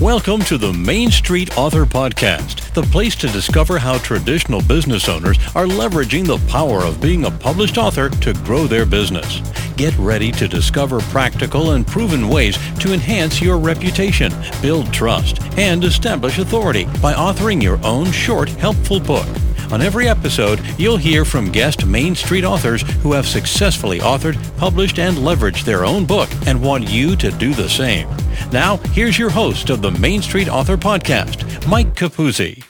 Welcome to the Main Street Author Podcast, the place to discover how traditional business owners are leveraging the power of being a published author to grow their business. Get ready to discover practical and proven ways to enhance your reputation, build trust, and establish authority by authoring your own short, helpful book. On every episode, you'll hear from guest Main Street authors who have successfully authored, published, and leveraged their own book and want you to do the same. Now, here's your host of the Main Street Author Podcast, Mike Capuzzi.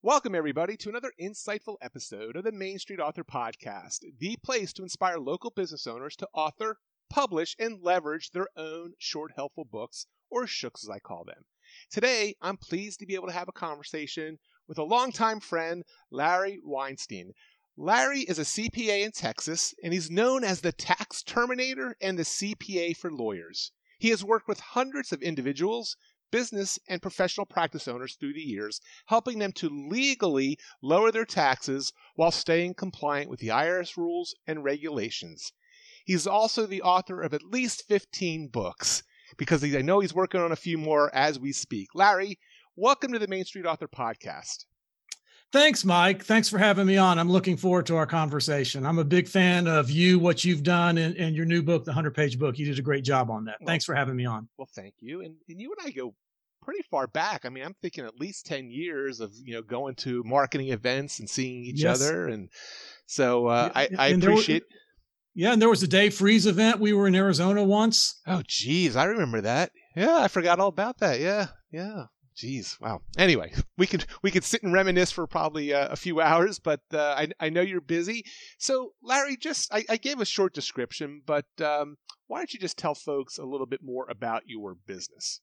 Welcome, everybody, to another insightful episode of the Main Street Author Podcast, the place to inspire local business owners to author, publish, and leverage their own short, helpful books, or shooks as I call them. Today, I'm pleased to be able to have a conversation with a longtime friend, Larry Weinstein. Larry is a CPA in Texas, and he's known as the tax terminator and the CPA for lawyers. He has worked with hundreds of individuals, business, and professional practice owners through the years, helping them to legally lower their taxes while staying compliant with the IRS rules and regulations. He's also the author of at least 15 books because I know he's working on a few more as we speak. Larry, welcome to the Main Street Author Podcast. Thanks, Mike. Thanks for having me on. I'm looking forward to our conversation. I'm a big fan of you, what you've done, and, and your new book, the 100 page book. You did a great job on that. Well, Thanks for having me on. Well, thank you. And, and you and I go pretty far back. I mean, I'm thinking at least 10 years of, you know, going to marketing events and seeing each yes. other. And so uh, I, I appreciate. Were, yeah. And there was a Dave Frees event. We were in Arizona once. Oh, geez. I remember that. Yeah. I forgot all about that. Yeah. Yeah. Jeez, wow. Anyway, we could we could sit and reminisce for probably uh, a few hours, but uh, I I know you're busy. So, Larry, just I, I gave a short description, but um, why don't you just tell folks a little bit more about your business?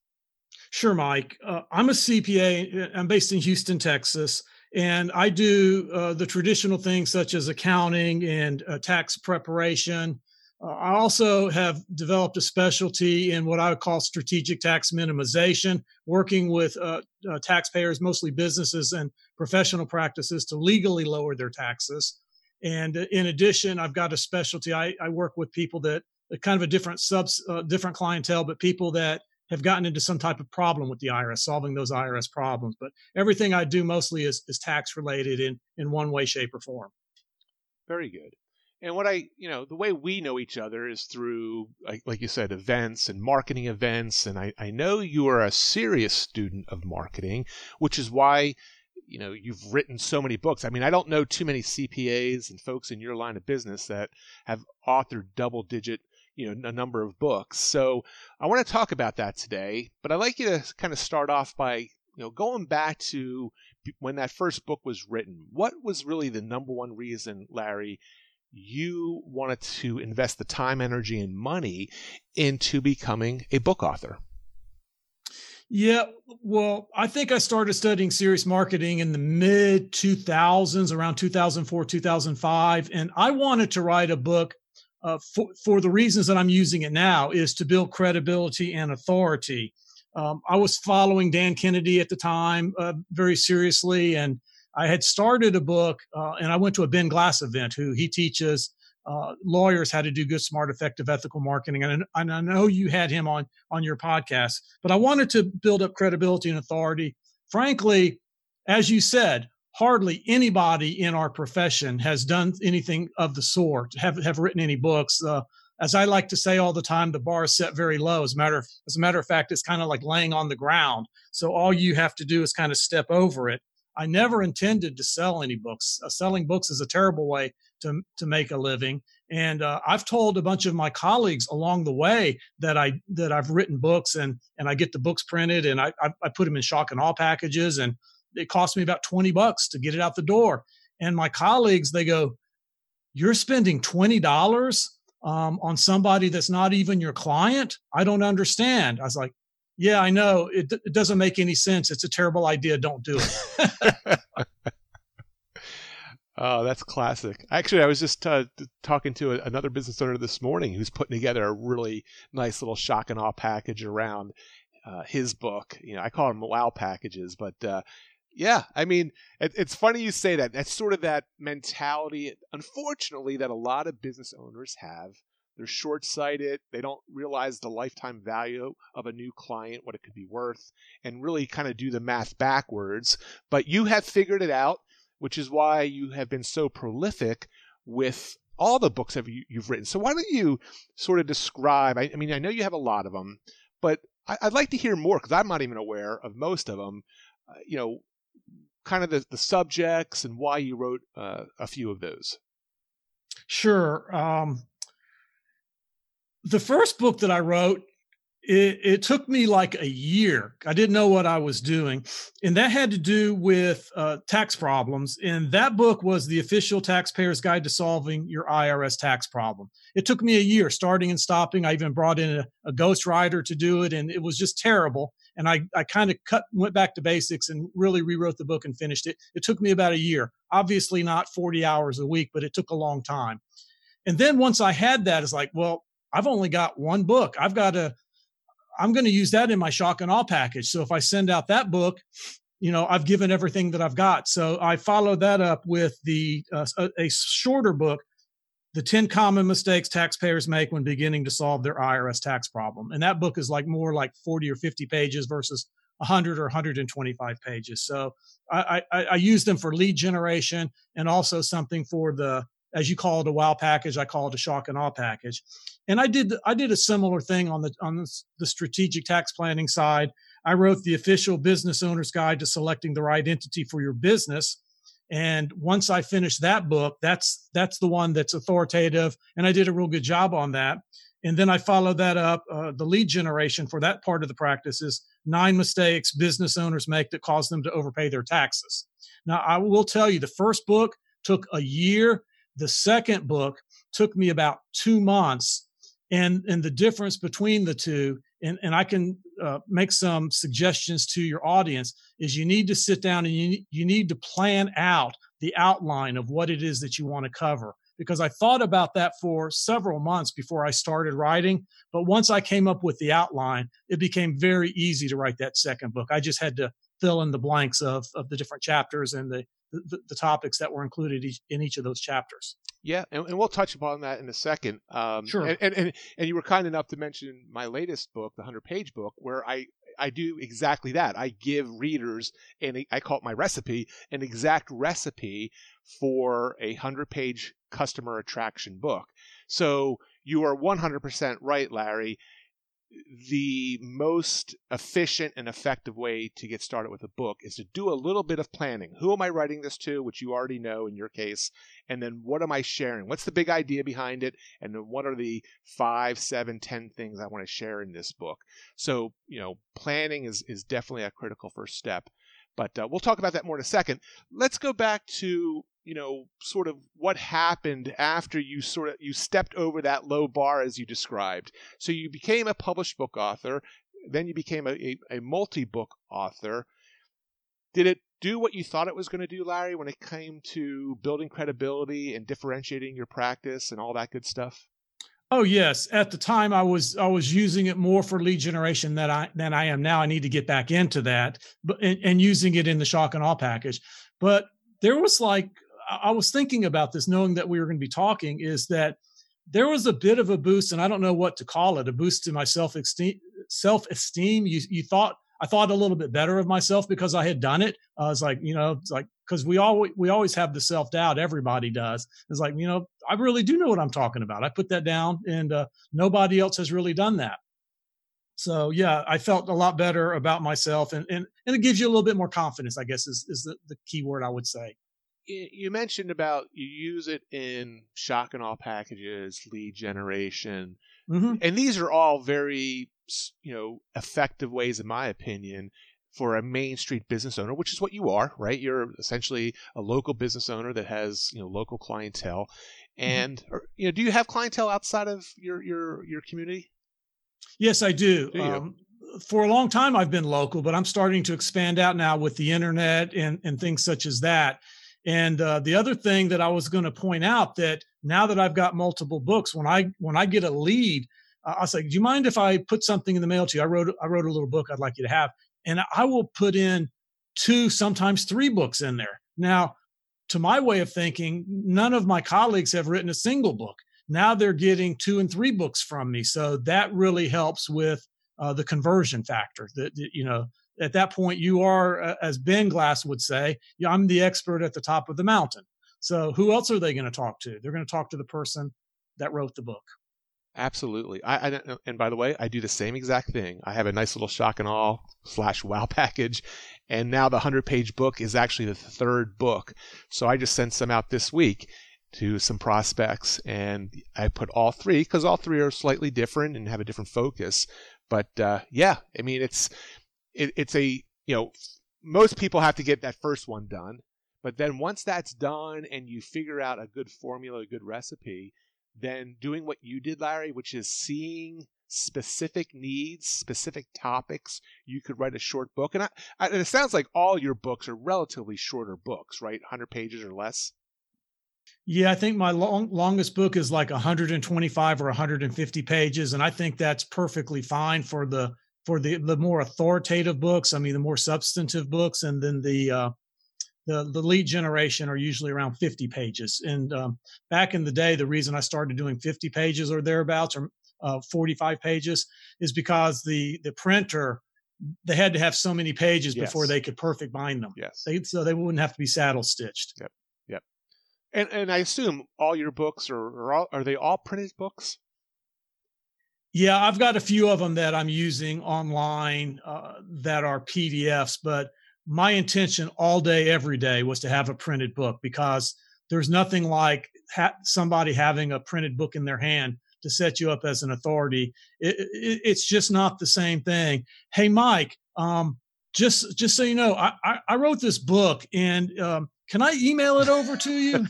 Sure, Mike. Uh, I'm a CPA. I'm based in Houston, Texas, and I do uh, the traditional things such as accounting and uh, tax preparation uh, I also have developed a specialty in what I would call strategic tax minimization, working with uh, uh, taxpayers, mostly businesses and professional practices, to legally lower their taxes. And uh, in addition, I've got a specialty. I, I work with people that kind of a different subs, uh, different clientele, but people that have gotten into some type of problem with the IRS, solving those IRS problems. But everything I do mostly is, is tax related in, in one way, shape, or form. Very good. And what I, you know, the way we know each other is through, like, like you said, events and marketing events. And I, I know you are a serious student of marketing, which is why, you know, you've written so many books. I mean, I don't know too many CPAs and folks in your line of business that have authored double digit, you know, a number of books. So I want to talk about that today. But I'd like you to kind of start off by, you know, going back to when that first book was written. What was really the number one reason, Larry, you wanted to invest the time, energy, and money into becoming a book author. Yeah, well, I think I started studying serious marketing in the mid 2000s, around 2004, 2005. And I wanted to write a book uh, for, for the reasons that I'm using it now is to build credibility and authority. Um, I was following Dan Kennedy at the time uh, very seriously, and I had started a book, uh, and I went to a Ben Glass event. Who he teaches uh, lawyers how to do good, smart, effective, ethical marketing. And, and I know you had him on on your podcast, but I wanted to build up credibility and authority. Frankly, as you said, hardly anybody in our profession has done anything of the sort. Have have written any books. Uh, as I like to say all the time, the bar is set very low. As a matter of, as a matter of fact, it's kind of like laying on the ground. So all you have to do is kind of step over it. I never intended to sell any books. Uh, selling books is a terrible way to, to make a living. And uh, I've told a bunch of my colleagues along the way that I that I've written books and and I get the books printed and I I, I put them in shock and awe packages and it cost me about twenty bucks to get it out the door. And my colleagues they go, "You're spending twenty dollars um, on somebody that's not even your client? I don't understand." I was like, yeah, I know. It, it doesn't make any sense. It's a terrible idea. Don't do it. oh, that's classic. Actually, I was just uh, talking to a, another business owner this morning who's putting together a really nice little shock and awe package around uh, his book. You know, I call them wow packages, but uh, yeah, I mean, it, it's funny you say that. That's sort of that mentality, unfortunately, that a lot of business owners have they're short sighted, they don't realize the lifetime value of a new client, what it could be worth, and really kind of do the math backwards. But you have figured it out, which is why you have been so prolific with all the books have you, have written. So why don't you sort of describe? I, I, mean, I know you have a lot of them, but I, would like to hear more because I'm not even aware of most of them. Uh, you know, kind of the, the subjects and why you wrote uh, a few of those. Sure. Um, the first book that I wrote it, it, took me like a year. I didn't know what I was doing. And that had to do with uh, tax problems. And that book was the official taxpayer's guide to solving your IRS tax problem. It took me a year starting and stopping. I even brought in a, a ghostwriter to do it, and it was just terrible. And I, I kind of cut, went back to basics and really rewrote the book and finished it. It took me about a year. Obviously, not 40 hours a week, but it took a long time. And then once I had that, it's like, well, I've only got one book. I've got to I'm going to use that in my shock and awe package. So if I send out that book, you know, I've given everything that I've got. So I followed that up with the uh, a, a shorter book, the 10 common mistakes taxpayers make when beginning to solve their IRS tax problem. And that book is like more like 40 or 50 pages versus 100 or 125 pages. So I, I, I use them for lead generation and also something for the as you call it a wow package i call it a shock and awe package. And i did i did a similar thing on the on the, strategic tax planning side. I wrote the official business owner's guide to selecting the right entity for your business. And once i finished that book that's that's the one that's authoritative and i did a real good job on that. And then i followed that up uh, the lead generation for that part of the practice is nine mistakes business owners make that cause them to overpay their taxes. Now i will tell you the first book took a year the second book took me about two months, and and the difference between the two, and and I can uh, make some suggestions to your audience is you need to sit down and you you need to plan out the outline of what it is that you want to cover because I thought about that for several months before I started writing. But once I came up with the outline, it became very easy to write that second book. I just had to fill in the blanks of, of the different chapters and the the, the topics that were included each, in each of those chapters. Yeah, and, and, we'll touch upon that in a second. Um, sure. And, and, and and you were kind enough to mention my latest book, the hundred page book, where I I do exactly that. I give readers and I call it my recipe, an exact recipe for a hundred page customer attraction book. So you are 100% right, Larry the most efficient and effective way to get started with a book is to do a little bit of planning. Who am I writing this to, which you already know in your case, and then what am I sharing? What's the big idea behind it? And then what are the five, seven, ten things I want to share in this book? So, you know, planning is, is definitely a critical first step. But uh, we'll talk about that more in a second. Let's go back to you know sort of what happened after you sort of you stepped over that low bar as you described so you became a published book author then you became a, a, a multi-book author did it do what you thought it was going to do larry when it came to building credibility and differentiating your practice and all that good stuff Oh yes, at the time I was I was using it more for lead generation than I than I am now. I need to get back into that, but and, and using it in the shock and awe package. But there was like I was thinking about this, knowing that we were going to be talking, is that there was a bit of a boost, and I don't know what to call it, a boost to my self esteem. Self esteem. You you thought I thought a little bit better of myself because I had done it. I was like, you know, it's like because we always we always have the self doubt. Everybody does. It's like, you know, I really do know what I'm talking about. I put that down, and uh, nobody else has really done that. So yeah, I felt a lot better about myself, and and and it gives you a little bit more confidence. I guess is is the, the key word I would say you mentioned about you use it in shock and awe packages, lead generation, mm-hmm. and these are all very you know effective ways, in my opinion, for a main street business owner, which is what you are, right? You're essentially a local business owner that has you know local clientele, mm-hmm. and mm-hmm. or, you know, do you have clientele outside of your your your community? Yes, I do. do um, for a long time, I've been local, but I'm starting to expand out now with the internet and and things such as that. And uh, the other thing that I was going to point out that now that I've got multiple books, when I when I get a lead, uh, I'll say, "Do you mind if I put something in the mail to you? I wrote I wrote a little book I'd like you to have," and I will put in two, sometimes three books in there. Now, to my way of thinking, none of my colleagues have written a single book. now they're getting two and three books from me. So that really helps with uh, the conversion factor. That you know, at that point, you are, uh, as Ben Glass would say, I'm the expert at the top of the mountain. So who else are they going to talk to? They're going to talk to the person that wrote the book. Absolutely. I, I and by the way, I do the same exact thing. I have a nice little shock and awe slash wow package, and now the hundred page book is actually the third book. So I just sent some out this week to some prospects, and I put all three because all three are slightly different and have a different focus. But uh, yeah, I mean it's it, it's a you know most people have to get that first one done, but then once that's done and you figure out a good formula, a good recipe then doing what you did, Larry, which is seeing specific needs, specific topics. You could write a short book, and, I, I, and it sounds like all your books are relatively shorter books, right? 100 pages or less. Yeah, I think my long, longest book is like 125 or 150 pages, and I think that's perfectly fine for the for the the more authoritative books. I mean, the more substantive books, and then the uh, the the lead generation are usually around 50 pages. And um, back in the day, the reason I started doing 50 pages or thereabouts or uh, 45 pages is because the the printer they had to have so many pages yes. before they could perfect bind them. Yes. They, so they wouldn't have to be saddle stitched. Yep. Yep. And and I assume all your books are are, all, are they all printed books? Yeah, I've got a few of them that I'm using online uh, that are PDFs, but my intention all day, every day was to have a printed book because there's nothing like ha- somebody having a printed book in their hand to set you up as an authority. It, it, it's just not the same thing. Hey, Mike, um, just just so you know, I, I, I wrote this book, and um, can I email it over to you?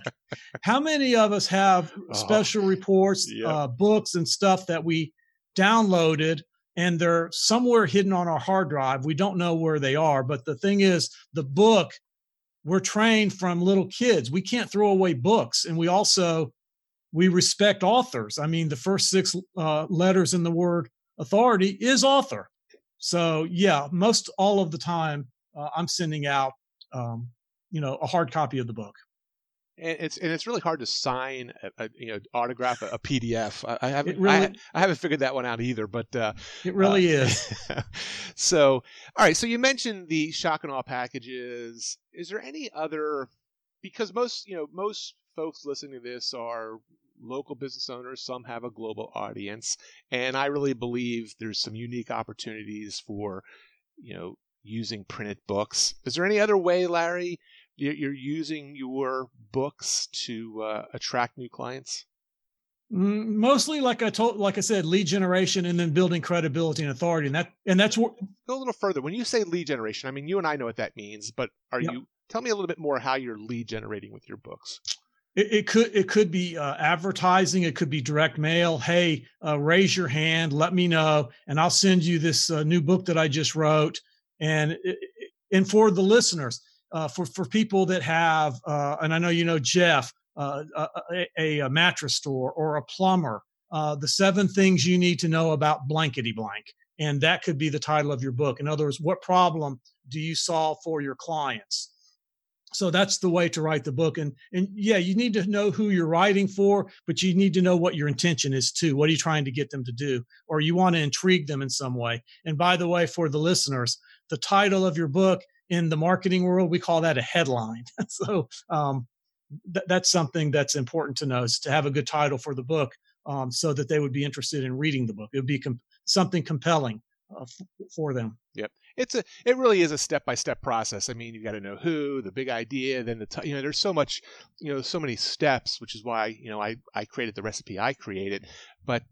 How many of us have oh, special reports, yep. uh, books, and stuff that we downloaded and they're somewhere hidden on our hard drive. We don't know where they are. But the thing is, the book, we're trained from little kids. We can't throw away books. And we also, we respect authors. I mean, the first six uh, letters in the word authority is author. So yeah, most all of the time, uh, I'm sending out, um, you know, a hard copy of the book and it's and it's really hard to sign a, a you know autograph a, a PDF. I, I haven't really, I, I, haven't figured that one out either, but uh, it really uh, is. so, all right. So you mentioned the shock and awe packages. Is there any other? Because most you know most folks listening to this are local business owners. Some have a global audience, and I really believe there's some unique opportunities for you know using printed books. Is there any other way, Larry? You're using your books to uh, attract new clients? Mostly, like I told, like I said, lead generation and then building credibility and authority, and that and that's what. Go a little further. When you say lead generation, I mean you and I know what that means, but are yep. you? Tell me a little bit more how you're lead generating with your books. It, it could it could be uh, advertising. It could be direct mail. Hey, uh, raise your hand. Let me know, and I'll send you this uh, new book that I just wrote. And and for the listeners, uh, for for people that have, uh, and I know you know Jeff, uh, a, a, a, mattress store or a plumber. Uh, the seven things you need to know about blankety blank, and that could be the title of your book. In other words, what problem do you solve for your clients? So that's the way to write the book. And and yeah, you need to know who you're writing for, but you need to know what your intention is too. What are you trying to get them to do? Or you want to intrigue them in some way. And by the way, for the listeners, the title of your book in the marketing world, we call that a headline. so um, th- that's something that's important to know is to have a good title for the book um, so that they would be interested in reading the book. It would be com- something compelling uh, f- for them. Yep. It's a, it really is a step by step process. I mean, you got to know who, the big idea, then the, t- you know, there's so much, you know, so many steps, which is why, you know, I, I created the recipe I created. But,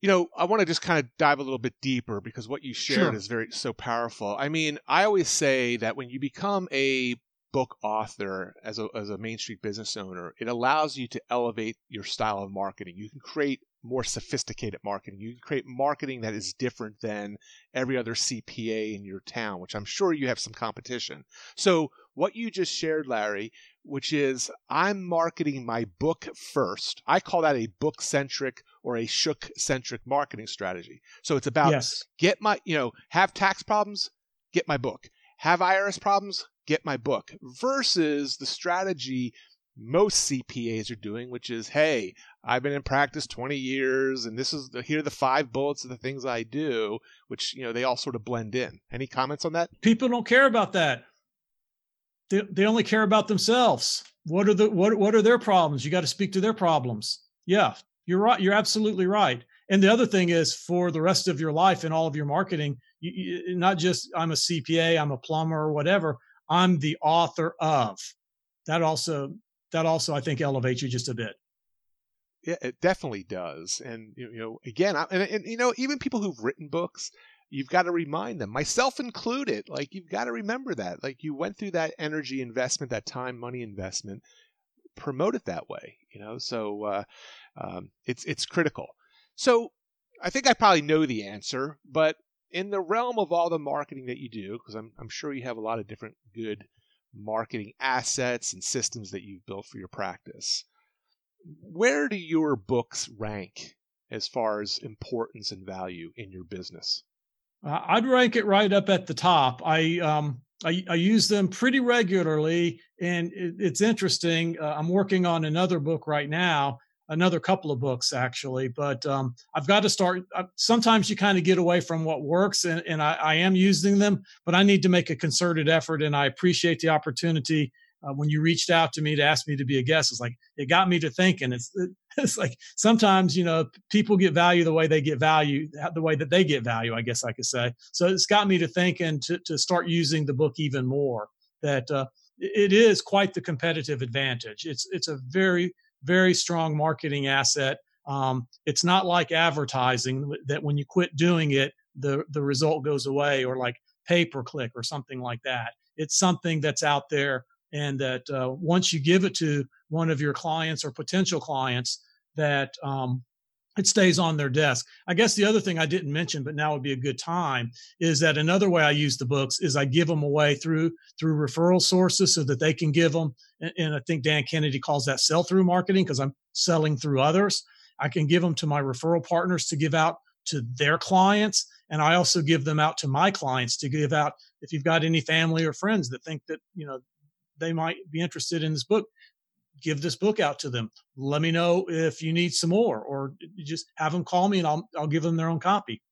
you know, I want to just kind of dive a little bit deeper because what you shared sure. is very so powerful. I mean, I always say that when you become a book author as a as a Main Street business owner, it allows you to elevate your style of marketing. You can create more sophisticated marketing. You can create marketing that is different than every other CPA in your town, which I'm sure you have some competition. So, what you just shared, Larry, which is I'm marketing my book first. I call that a book centric or a shook centric marketing strategy. So it's about yes. get my, you know, have tax problems, get my book. Have IRS problems, get my book versus the strategy most CPAs are doing, which is, hey, I've been in practice 20 years, and this is the, here are the five bullets of the things I do, which you know they all sort of blend in. Any comments on that? People don't care about that. They, they only care about themselves. What are the what what are their problems? You got to speak to their problems. Yeah, you're right. You're absolutely right. And the other thing is for the rest of your life and all of your marketing, you, you, not just I'm a CPA, I'm a plumber or whatever. I'm the author of. That also that also I think elevates you just a bit. Yeah, it definitely does. And you know, again, I, and, and you know, even people who've written books, you've got to remind them, myself included. Like you've got to remember that. Like you went through that energy investment, that time, money investment. Promote it that way, you know. So uh, um, it's it's critical. So I think I probably know the answer, but in the realm of all the marketing that you do, because I'm I'm sure you have a lot of different good marketing assets and systems that you've built for your practice. Where do your books rank as far as importance and value in your business? Uh, I'd rank it right up at the top. I um, I, I use them pretty regularly, and it, it's interesting. Uh, I'm working on another book right now, another couple of books actually, but um, I've got to start. Uh, sometimes you kind of get away from what works, and, and I, I, am using them, but I need to make a concerted effort, and I appreciate the opportunity uh, when you reached out to me to ask me to be a guest, it's like it got me to thinking. It's it's like sometimes you know people get value the way they get value, the way that they get value. I guess I could say. So it's got me to thinking to to start using the book even more. That uh, it is quite the competitive advantage. It's it's a very very strong marketing asset. Um, it's not like advertising that when you quit doing it, the the result goes away, or like pay per click or something like that. It's something that's out there and that uh, once you give it to one of your clients or potential clients that um, it stays on their desk. I guess the other thing i didn't mention but now would be a good time is that another way i use the books is i give them away through through referral sources so that they can give them and, and i think dan kennedy calls that sell through marketing because i'm selling through others. I can give them to my referral partners to give out to their clients and i also give them out to my clients to give out if you've got any family or friends that think that you know they might be interested in this book give this book out to them. Let me know if you need some more or just have them call me and I'll I'll give them their own copy.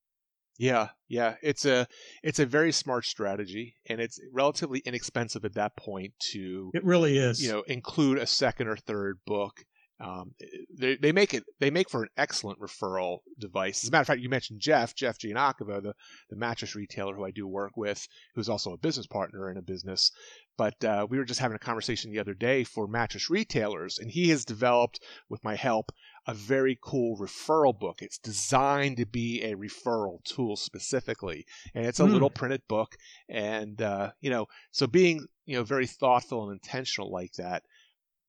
Yeah yeah. It's a it's a very smart strategy and it's relatively inexpensive at that point to it really is. you know include a second or third book um, they, they make it they make for an excellent referral device. As a matter of fact, you mentioned Jeff Jeff Giagnocavo, the the mattress retailer who I do work with, who's also a business partner in a business. But uh, we were just having a conversation the other day for mattress retailers, and he has developed, with my help, a very cool referral book. It's designed to be a referral tool specifically, and it's a mm. little printed book. And uh, you know, so being you know very thoughtful and intentional like that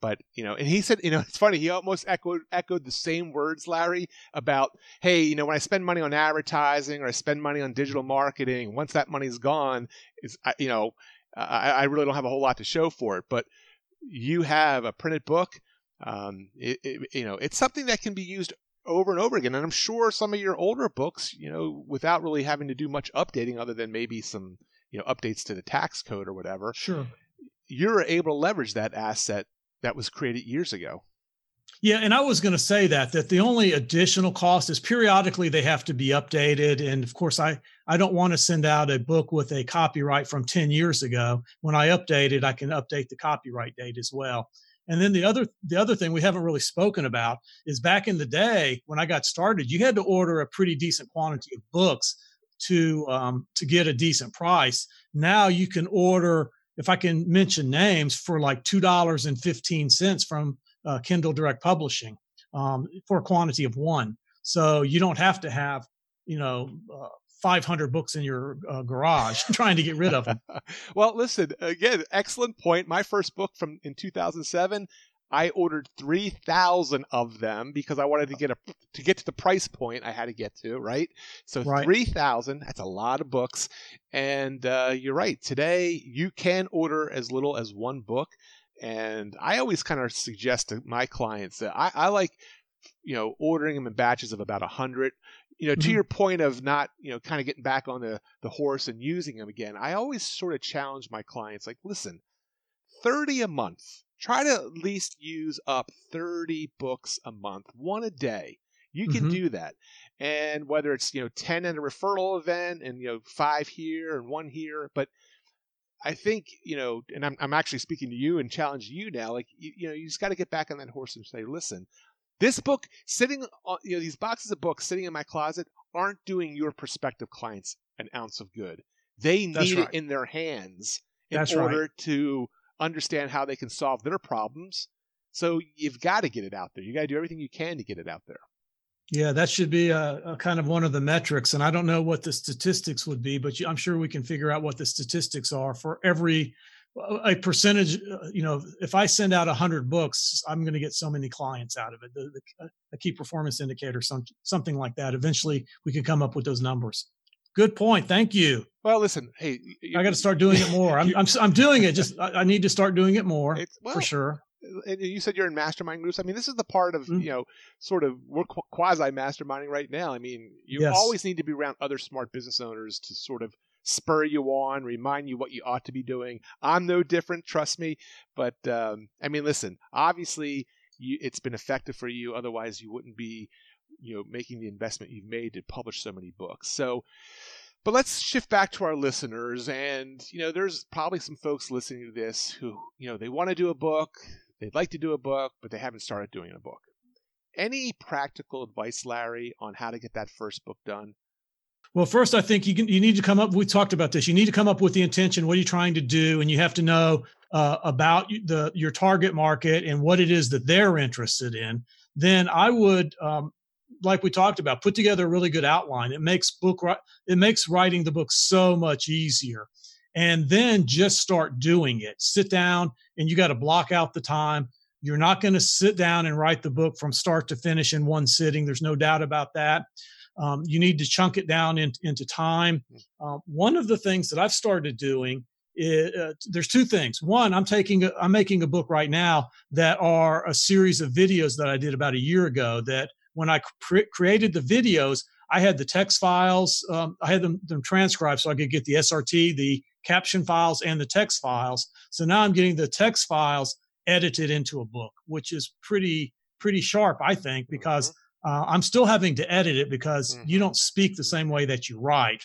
but you know, and he said, you know, it's funny. He almost echoed echoed the same words, Larry, about hey, you know, when I spend money on advertising or I spend money on digital marketing, once that money's gone, is you know, I, I really don't have a whole lot to show for it. But you have a printed book. Um, it, it, you know, it's something that can be used over and over again. And I'm sure some of your older books, you know, without really having to do much updating, other than maybe some you know updates to the tax code or whatever. Sure. You're able to leverage that asset that was created years ago. Yeah, and I was going to say that that the only additional cost is periodically they have to be updated, and of course I I don't want to send out a book with a copyright from ten years ago. When I update it, I can update the copyright date as well. And then the other the other thing we haven't really spoken about is back in the day when I got started, you had to order a pretty decent quantity of books to um, to get a decent price. Now you can order if I can mention names, for like two dollars and fifteen cents from uh, Kindle Direct Publishing um, for a quantity of one. So you don't have to have you know uh, 500 books in your uh, garage trying to get rid of them. well, listen, again, excellent point. My first book from in 2007 I ordered 3,000 of them because I wanted to get a to get to the price point I had to get to, right? So right. 3,000, that's a lot of books. And uh, you're right. Today you can order as little as one book. And I always kind of suggest to my clients that I, I like, you know, ordering them in batches of about 100 you know, to mm-hmm. your point of not, you know, kind of getting back on the, the horse and using them again, I always sort of challenge my clients like, listen, 30 a month try to at least use up 30 books a month, one a day. You can Mhm. do that. And whether it's, you know, 10 at a referral event and, you know, five here and one here, but I think, you know, and I'm, I'm actually speaking to you and challenging you now, like, you, you know, you just got to get back on that horse and say, listen, this book sitting on, you know, these boxes of books sitting in my closet aren't doing your prospective clients an ounce of good. They That's need right. it in their hands in That's right. order to understand how they can solve their problems. So you've got to get it out there. You got to do everything you can to get it out there. Yeah, that should be a, a kind of one of the metrics. And I don't know what the statistics would be, but I'm sure we can figure out what the statistics are for every a percentage. uh, You know, if I send out 100 books, I'm going to get so many clients out of it. The, the, a key performance indicator, some, something like that. Eventually, we can come up with those numbers. Good point. Thank you. Well, listen, hey, I got to start doing it more. I'm, I'm, I'm doing it. Just I, I need to start doing it more It's, well, for sure. and you said you're in mastermind groups. I mean, this is the part of Mm. you know, sort of we're quasi masterminding right now. I mean, you Yes. always need to be around other smart business owners to sort of spur you on, remind you what you ought to be doing. I'm no different, trust me. But um, I mean, listen, obviously, you, it's been effective for you. Otherwise, you wouldn't be, you know, making the investment you've made to publish so many books. So. But let's shift back to our listeners. And, you know, there's probably some folks listening to this who, you know, they want to do a book, they'd like to do a book, but they haven't started doing a book. Any practical advice, Larry, on how to get that first book done? Well, first, I think you can, you need to come up. We talked about this. You need to come up with the intention. What are you trying to do? And you have to know uh, about the your target market and what it is that they're interested in. Then I would, um, like we talked about, put together a really good outline. It makes book it makes writing the book so much easier. And then just start doing it. Sit down, and you got to block out the time. You're not going to sit down and write the book from start to finish in one sitting. There's no doubt about that. Um, you need to chunk it down in, into time. Uh, one of the things that I've started doing is uh, there's two things. One, I'm taking a, I'm making a book right now that are a series of videos that I did about a year ago. That when I cre- created the videos, I had the text files, um, I had them, them transcribed so I could get the SRT, the caption files, and the text files. So now I'm getting the text files edited into a book, which is pretty pretty sharp, I think, because uh, I'm still having to edit it because Mhm. you don't speak the same way that you write.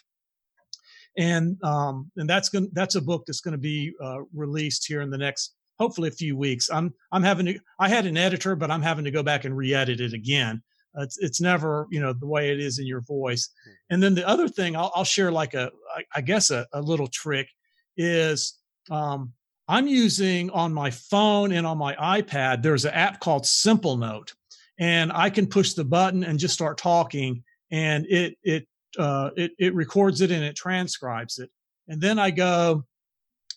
And um, and that's going that's a book that's going to be uh, released here in the next hopefully a few weeks. I'm I'm having to I had an editor, but I'm having to go back and re-edit it again. It's it's never you know the way it is in your voice. And then the other thing I'll, I'll share like a i guess a, a little trick is um, I'm using on my phone and on my iPad. There's an app called Simplenote, and I can push the button and just start talking, and it it uh, it it records it and it transcribes it. And then I go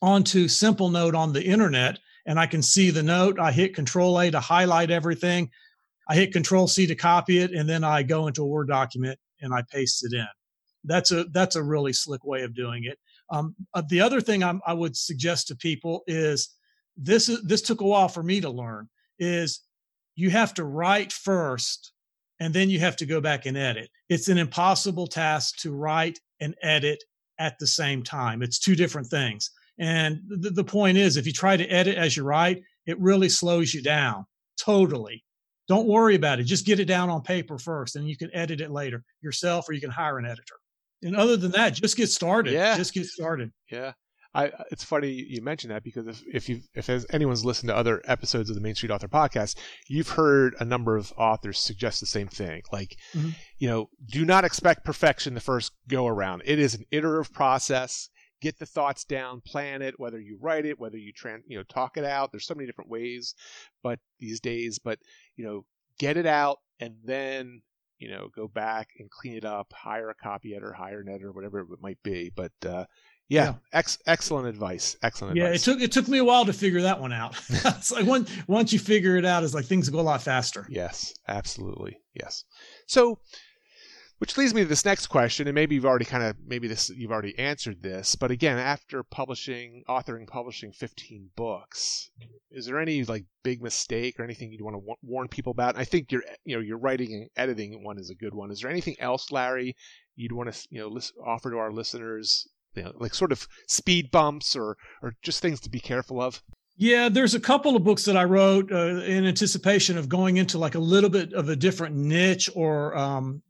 onto Simplenote on the internet, and I can see the note. I hit Control A to highlight everything. I hit Control C to copy it, and then I go into a Word document and I paste it in. That's a that's a really slick way of doing it. Um, uh, the other thing I'm, I would suggest to people is this is this took a while for me to learn is you have to write first and then you have to go back and edit. It's an impossible task to write and edit at the same time. It's two different things. And the, the point is, if you try to edit as you write, it really slows you down totally. Don't worry about it. Just get it down on paper first, and you can edit it later yourself, or you can hire an editor. And other than that, just get started. Yeah. Just get started. Yeah. I, it's funny you mentioned that because if, if you if anyone's listened to other episodes of the Main Street Author podcast, you've heard a number of authors suggest the same thing. Like, Mhm. you know, do not expect perfection the first go around. It is an iterative process. Get the thoughts down, plan it, whether you write it, whether you tran you know, talk it out. There's so many different ways, but these days, but you know, get it out and then you know go back and clean it up. Hire a copy editor, hire an editor, whatever it might be. But uh, yeah, Yeah. Ex- excellent advice. Excellent Yeah, it took it took me a while to figure that one out. it's like once once you figure it out, it's like things go a lot faster. Yes, absolutely. Yes. So, which leads me to this next question, and maybe you've already kind of maybe this you've already answered this, but again, after publishing, authoring, publishing 15 books, is there any like big mistake or anything you'd want to wa- warn people about? I think your you know your writing and editing one is a good one. Is there anything else, Larry, you'd want to you know list, offer to our listeners? You know, like sort of speed bumps or or just things to be careful of. Yeah, there's a couple of books that I wrote uh, in anticipation of going into like a little bit of a different niche or um,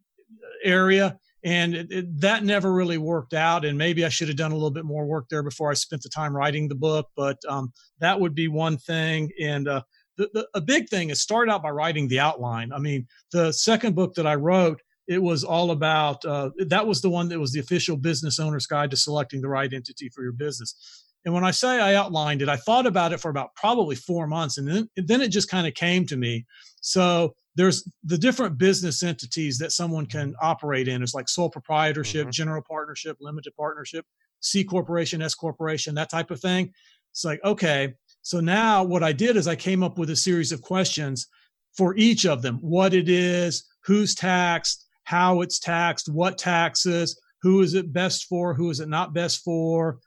area, and it, it, that never really worked out. And maybe I should have done a little bit more work there before I spent the time writing the book. But um, that would be one thing. And uh, the, the, a big thing is start out by writing the outline. I mean, the second book that I wrote, it was all about uh, that was the one that was the official business owner's guide to selecting the right entity for your business and when I say I outlined it, I thought about it for about probably four months, and then then it just kind of came to me. So there's the different business entities that someone can operate in. It's like sole proprietorship, mm-hmm. general partnership, limited partnership, C corporation, S corporation, that type of thing. It's like okay. So now what I did is I came up with a series of questions for each of them: what it is, who's taxed, how it's taxed, what taxes, who is it best for, who is it not best for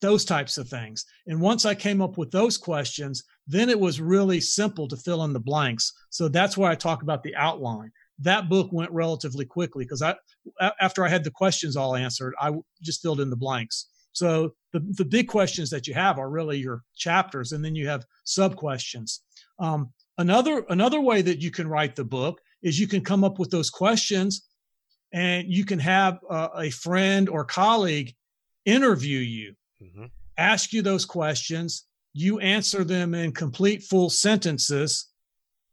those types of things. And once I came up with those questions, then it was really simple to fill in the blanks. So that's why I talk about the outline. That book went relatively quickly because I, after I had the questions all answered, I just filled in the blanks. So the, the big questions that you have are really your chapters, and then you have sub questions. Um, another another way that you can write the book is you can come up with those questions, and you can have uh, a friend or colleague interview you mm-hmm. ask you those questions. You answer them in complete full sentences,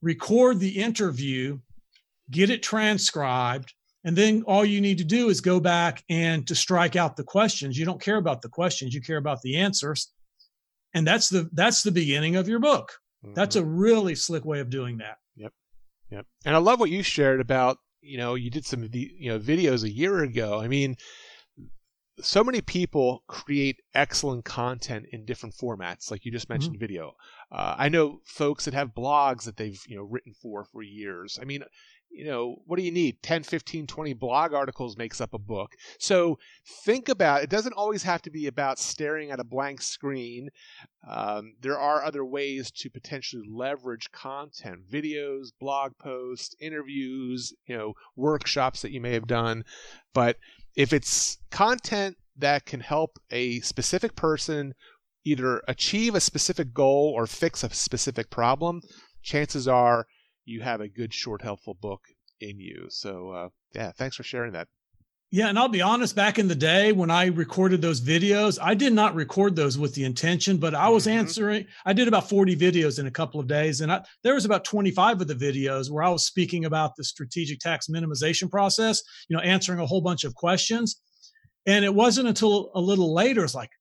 record the interview, get it transcribed, and then all you need to do is go back and to strike out the questions. You don't care about the questions, you care about the answers. And that's the that's the beginning of your book. Mm-hmm. That's a really slick way of doing that. Yep. Yep. And I love what you shared about, you know, you did some of the, you know, videos a year ago. I mean, so many people create excellent content in different formats like you just mentioned mm-hmm. video. Uh, i know folks that have blogs that they've you know written for for years. I mean you know what do you need? 10 15 20 blog articles makes up a book. So think about it doesn't always have to be about staring at a blank screen. Um, there are other ways to potentially leverage content videos blog posts interviews you know workshops that you may have done. But if it's content that can help a specific person either achieve a specific goal or fix a specific problem, chances are you have a good, short, helpful book in you. So, uh, yeah, thanks for sharing that. Yeah, and I'll be honest, back in the day when I recorded those videos, I did not record those with the intention, but I was mm-hmm. answering. I did about 40 videos in a couple of days, and I, there was about 25 of the videos where I was speaking about the strategic tax minimization process, you know, answering a whole bunch of questions. And it wasn't until a little later, it's like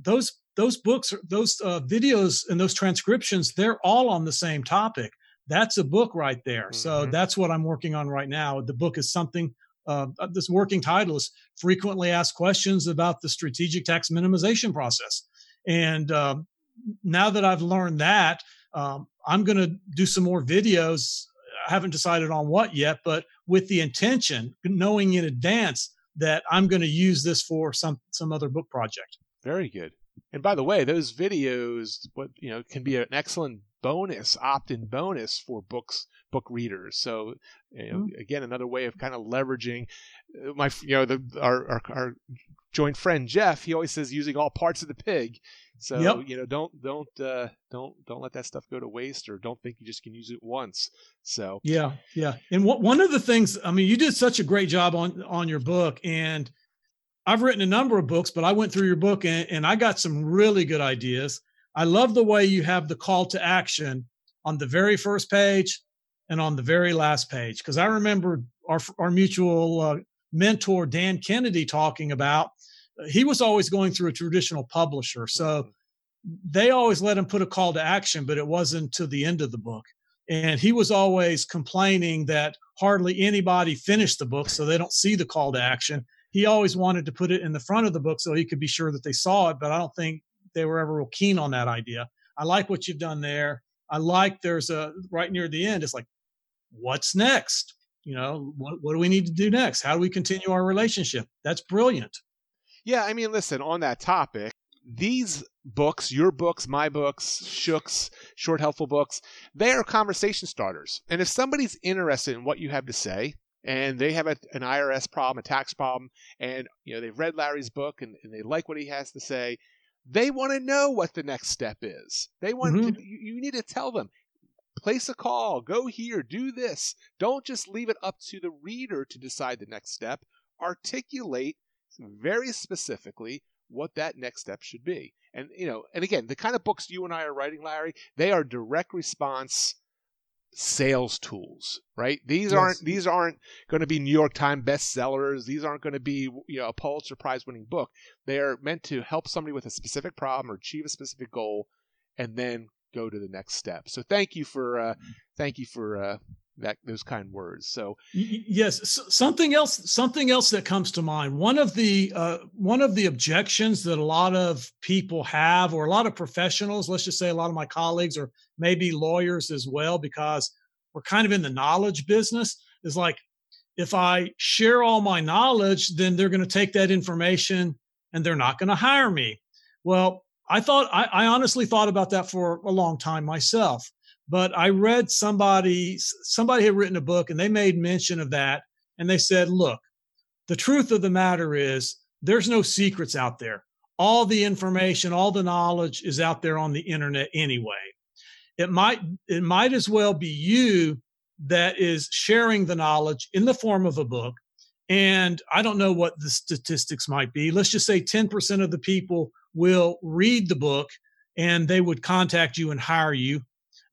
those those books, those uh, videos, and those transcriptions, they're all on the same topic. That's a book right there. Mm-hmm. So that's what I'm working on right now. The book is something uh, uh, this working title is frequently asked questions about the strategic tax minimization process. And um, now that I've learned that, um, I'm going to do some more videos. I haven't decided on what yet, but with the intention, knowing in advance that I'm going to use this for some some other book project. Very good. And by the way, those videos, what you know, can be an excellent bonus, opt-in bonus for books book readers. So you know, mm-hmm. again, another way of kind of leveraging uh, my you know the our, our, our joint friend Jeff. He always says using all parts of the pig. So yep. you know, don't don't uh, don't don't let that stuff go to waste, or don't think you just can use it once. So yeah, yeah. And what, one of the things, I mean, you did such a great job on on your book, and I've written a number of books, but I went through your book and, and I got some really good ideas. I love the way you have the call to action on the very first page and on the very last page. Because I remember our, our mutual uh, mentor, Dan Kennedy, talking about uh, he was always going through a traditional publisher. So they always let him put a call to action, but it wasn't to the end of the book. And he was always complaining that hardly anybody finished the book, so they don't see the call to action. He always wanted to put it in the front of the book so he could be sure that they saw it, but I don't think they were ever real keen on that idea. I like what you've done there. I like there's a right near the end. It's like, what's next? You know, what, what do we need to do next? How do we continue our relationship? That's brilliant. Yeah, I mean, listen, on that topic, these books, your books, my books, Shook's, short helpful books, they are conversation starters. And if somebody's interested in what you have to say, and they have a, an IRS problem, a tax problem, and you know they've read Larry's book and, and they like what he has to say, they want to know what the next step is. They want Mhm. to, you, you need to tell them, place a call, go here, do this. Don't just leave it up to the reader to decide the next step. Articulate very specifically what that next step should be. And you know, and again, the kind of books you and I are writing, Larry, they are direct response sales tools, right? These Yes. aren't these aren't going to be New York Times bestsellers. These aren't going to be you know a Pulitzer Prize winning book. They are meant to help somebody with a specific problem or achieve a specific goal, and then go to the next step. So thank you for uh, thank you for uh, that those kind words. So Yes, something else. Something else that comes to mind. One of the uh, one of the objections that a lot of people have, or a lot of professionals, let's just say a lot of my colleagues, or maybe lawyers as well, because we're kind of in the knowledge business, is like if I share all my knowledge, then they're going to take that information and they're not going to hire me. Well, I thought I, I honestly thought about that for a long time myself but I read somebody somebody had written a book and they made mention of that and they said, look, the truth of the matter is there's no secrets out there. All the information, all the knowledge is out there on the internet anyway. It might it might as well be you that is sharing the knowledge in the form of a book. And I don't know what the statistics might be. Let's just say 10% of the people will read the book and they would contact you and hire you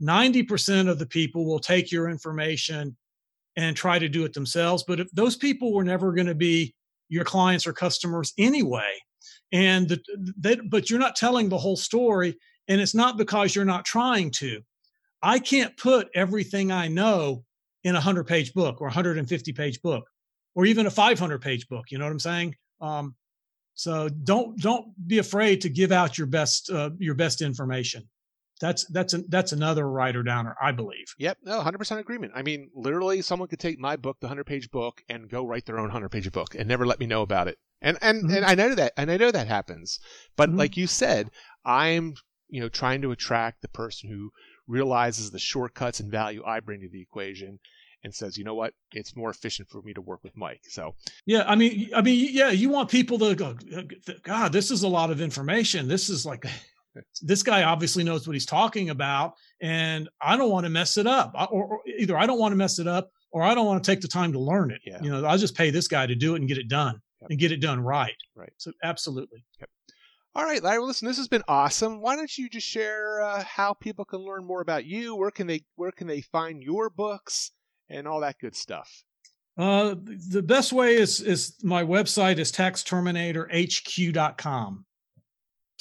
90% of the people will take your information and try to do it themselves. But if those people were never going to be your clients or customers anyway, and the, they, but you're not telling the whole story, and it's not because you're not trying to. I can't put everything I know in a hundred page book or a 150 page book or even a 500 page book. You know what I'm saying? Um, so don't don't be afraid to give out your best uh, your best information that's that's a, that's another writer downer, I believe. Yep, no, 100% agreement. I mean, literally, someone could take my book, the 100 page book, and go write their own 100 page book and never let me know about it. And and Mhm. and I know that, and I know that happens. But Mhm. like you said, I'm you know trying to attract the person who realizes the shortcuts and value I bring to the equation, and says, you know what, it's more efficient for me to work with Mike. So Yeah, I mean, I mean, yeah, you want people to go, God, this is a lot of information. This is like, this guy obviously knows what he's talking about, and I don't want to mess it up. Or, or either I don't want to mess it up, or I don't want to take the time to learn it. Yeah. You know, I'll just pay this guy to do it and get it done Yep. and get it done right. Right. So absolutely. Yep. All right, Larry. Well, listen, this has been awesome. Why don't you just share uh, how people can learn more about you? Where can they Where can they find your books and all that good stuff? Uh, the best way is is my website is taxterminatorhq.com.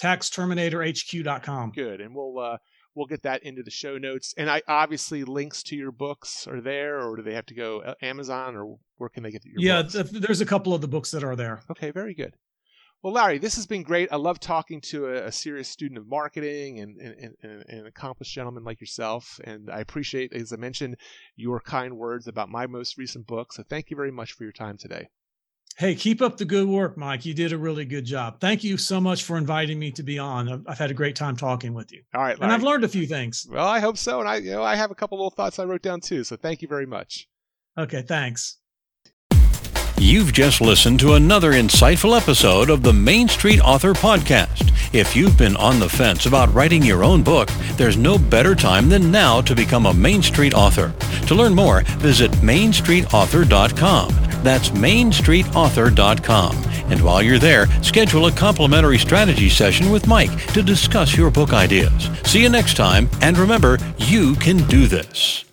Taxterminatorhq.com. Good, and we'll uh, we'll get that into the show notes. And I obviously links to your books are there, or do they have to go uh, Amazon, or where can they get your Yeah, books? th- there's a couple of the books that are there. Okay, very good. Well, Larry, this has been great. I love talking to a, a serious student of marketing and, and, and, and an accomplished gentleman like yourself. And I appreciate, as I mentioned, your kind words about my most recent book. So thank you very much for your time today. Hey, keep up the good work, Mike. You did a really good job. Thank you so much for inviting me to be on. I've, I've had a great time talking with you, All right, and I've learned a few things. well, I hope so. And I, you know, I have a couple little thoughts I wrote down too. So thank you very much. Okay, thanks. You've just listened to another insightful episode of the Main Street Author Podcast. If you've been on the fence about writing your own book, there's no better time than now to become a Main Street author. To learn more, visit mainstreetauthor.com. That's mainstreetauthor.com. And while you're there, schedule a complimentary strategy session with Mike to discuss your book ideas. See you next time, and remember, you can do this.